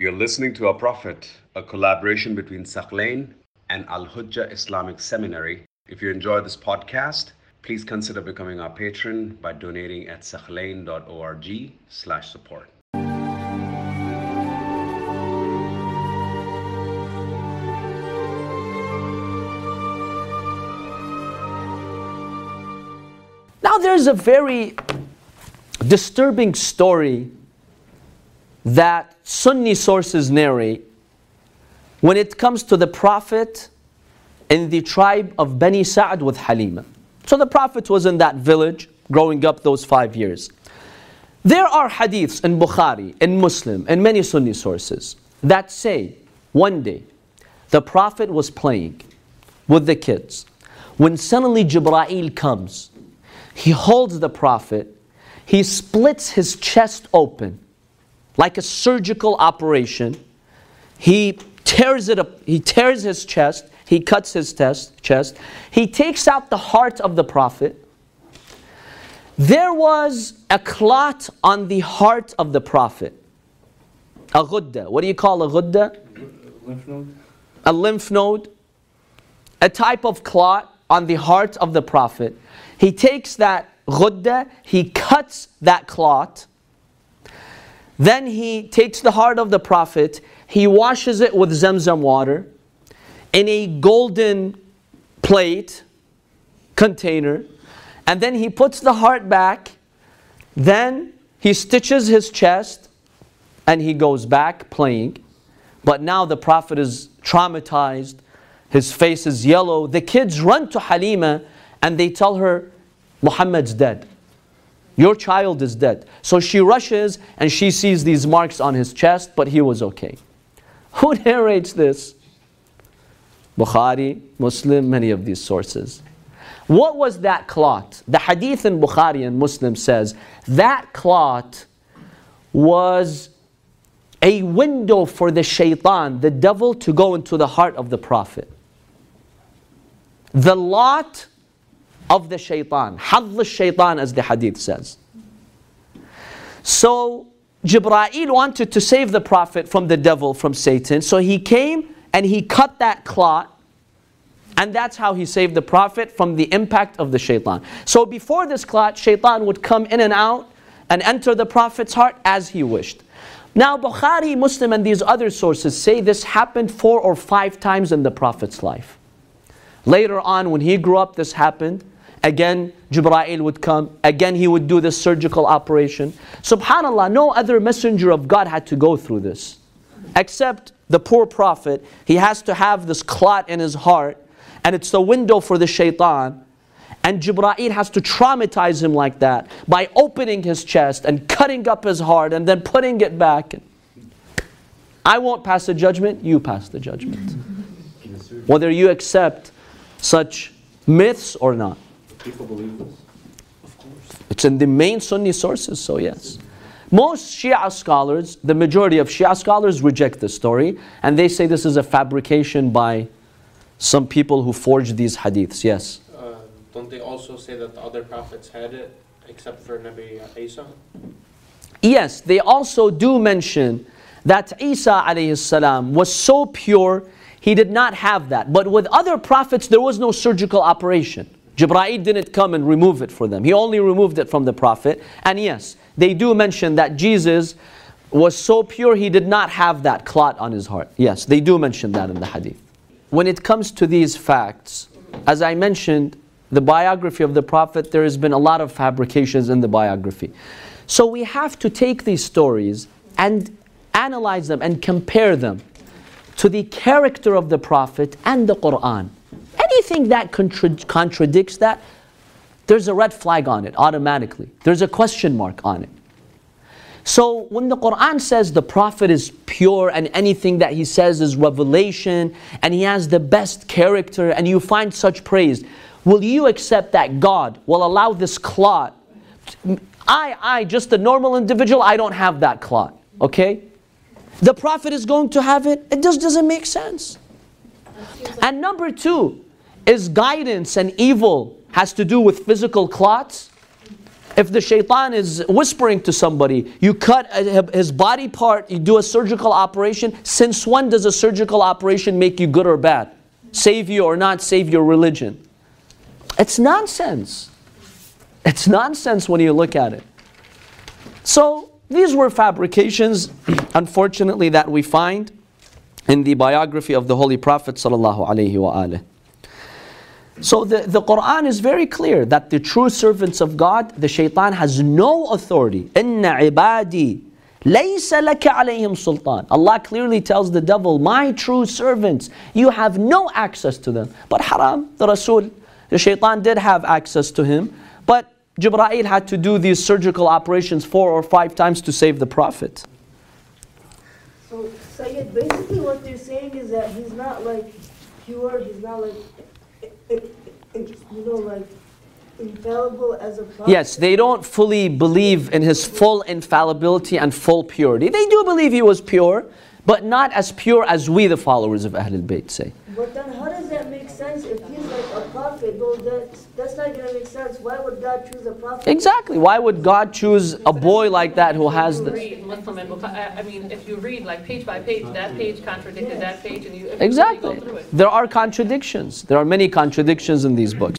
You're listening to Our Prophet, a collaboration between Thaqlain and Al Hujjah Islamic Seminary. If you enjoy this podcast, please consider becoming our patron by donating at thaqlain.org slash support. Now there's a very disturbing story that Sunni sources narrate when it comes to the Prophet in the tribe of Bani Sa'd with Halima. So the Prophet was in that village growing up those five years. There are hadiths in Bukhari, in Muslim, and many Sunni sources that say one day the Prophet was playing with the kids when suddenly Jibra'il comes. He holds the Prophet, he splits his chest open like a surgical operation. He tears it up, he tears his chest, he cuts his test, chest, he takes out the heart of the Prophet. There was a clot on the heart of the Prophet. A ghudda. What do you call a ghudda? Lymph node? A lymph node. A type of clot on the heart of the Prophet. He takes that ghudda, he cuts that clot, then he takes the heart of the Prophet, he washes it with Zamzam water in a golden plate container, and then he puts the heart back. Then he stitches his chest and he goes back playing. But now the Prophet is traumatized, his face is yellow. The kids run to Halima and they tell her, Muhammad's dead. Your child is dead. So she rushes and she sees these marks on his chest, but he was okay. Who narrates this? Bukhari, Muslim, many of these sources. What was that clot? The hadith in Bukhari and Muslim says that clot was a window for the shaitan, the devil, to go into the heart of the Prophet. The lot of the shaitan, hadl shaitan as the hadith says. So Jibra'il wanted to save the Prophet from the devil, from Satan. So he came and he cut that clot. And that's how he saved the Prophet from the impact of the shaitan. So before this clot, shaitan would come in and out and enter the Prophet's heart as he wished. Now, Bukhari, Muslim, and these other sources say this happened four or five times in the Prophet's life. Later on, when he grew up, this happened. Again, Jibra'il would come. Again, he would do this surgical operation. Subhanallah, no other messenger of God had to go through this. Except the poor prophet. He has to have this clot in his heart. And it's the window for the shaitan. And Jibra'il has to traumatize him like that by opening his chest and cutting up his heart and then putting it back. I won't pass the judgment, you pass the judgment. Whether you accept such myths or not. People believe this? Of course. It's in the main Sunni sources, so yes. Most Shia scholars, the majority of Shia scholars reject this story and they say this is a fabrication by some people who forged these hadiths, yes. Uh, don't they also say that the other prophets had it, except for Nabi Isa? Yes, they also do mention that Isa alayhi salam was so pure, he did not have that. But with other prophets, there was no surgical operation. Jibra'il didn't come and remove it for them. He only removed it from the Prophet. And yes, they do mention that Jesus was so pure he did not have that clot on his heart. Yes, they do mention that in the hadith. When it comes to these facts, as I mentioned, the biography of the Prophet, there has been a lot of fabrications in the biography. So we have to take these stories and analyze them and compare them to the character of the Prophet and the Quran. Anything that contra- contradicts that, there's a red flag on it automatically. There's a question mark on it. So when the Quran says the Prophet is pure and anything that he says is revelation and he has the best character and you find such praise, will you accept that God will allow this clot? I, I, just a normal individual, I don't have that clot. Okay? The Prophet is going to have it. It just doesn't make sense. And number two, is guidance and evil has to do with physical clots? If the shaitan is whispering to somebody, you cut uh, his body part, you do a surgical operation. Since when does a surgical operation make you good or bad? Save you or not save your religion? It's nonsense. It's nonsense when you look at it. So these were fabrications, unfortunately, that we find in the biography of the Holy Prophet sallallahu alaihi wasallam. So the, the Quran is very clear that the true servants of God, the shaitan has no authority. Alayhim sultan. Allah clearly tells the devil, my true servants, you have no access to them. But haram, the Rasul, the shaitan did have access to him. But Jibra'il had to do these surgical operations four or five times to save the Prophet. So, Sayyid, basically what they're saying is that he's not like pure, he's not like, you know, like infallible as a prophet. Yes, they don't fully believe in his full infallibility and full purity. They do believe he was pure, but not as pure as we, the followers of Ahlul Bayt, say. But then does that make sense if he's like a prophet? That's, that's not going to make sense. Why would God choose a prophet? Exactly. Why would God choose a boy like that who has this? read Muslim and Bukhari, I I mean, if you read like page by page, that page contradicted that page, and you if you Exactly. go through it. There are contradictions. There are many contradictions in these books.